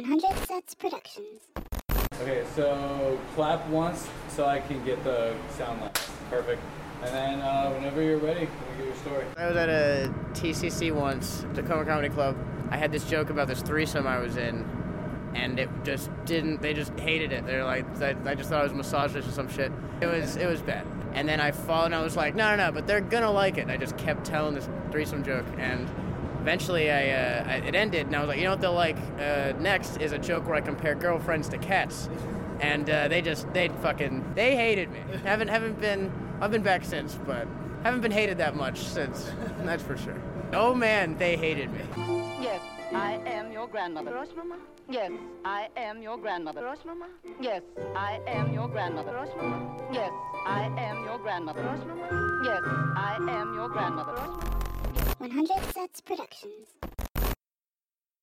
100 Sets Productions. Okay, so clap once so I can get the sound line. Perfect. And then uh, whenever you're ready, can we get your story? I was at a TCC once, Tacoma Comedy Club. I had this joke about this threesome I was in, and it just didn't. They just hated it. They're like, I, I just thought it was misogynist or some shit. It was, it was bad. And then I followed, and I was like, no, no, no, but they're gonna like it. And I just kept telling this threesome joke, and eventually I, uh, I it ended, and I was like, you know what they'll like uh, next is a joke where I compare girlfriends to cats, and uh, they just they fucking they hated me. haven't haven't been I've been back since, but haven't been hated that much since. That's for sure. Oh man, they hated me. Yes, I am your grandmother. Rosh Mama? Yes, I am your grandmother. Rosh Mama? Yes, I am your grandmother. Rosh Mama? Yes, I am your grandmother. Rosh Mama? Yes, I am your grandmother. Rosh Mama? 100 Sets Productions.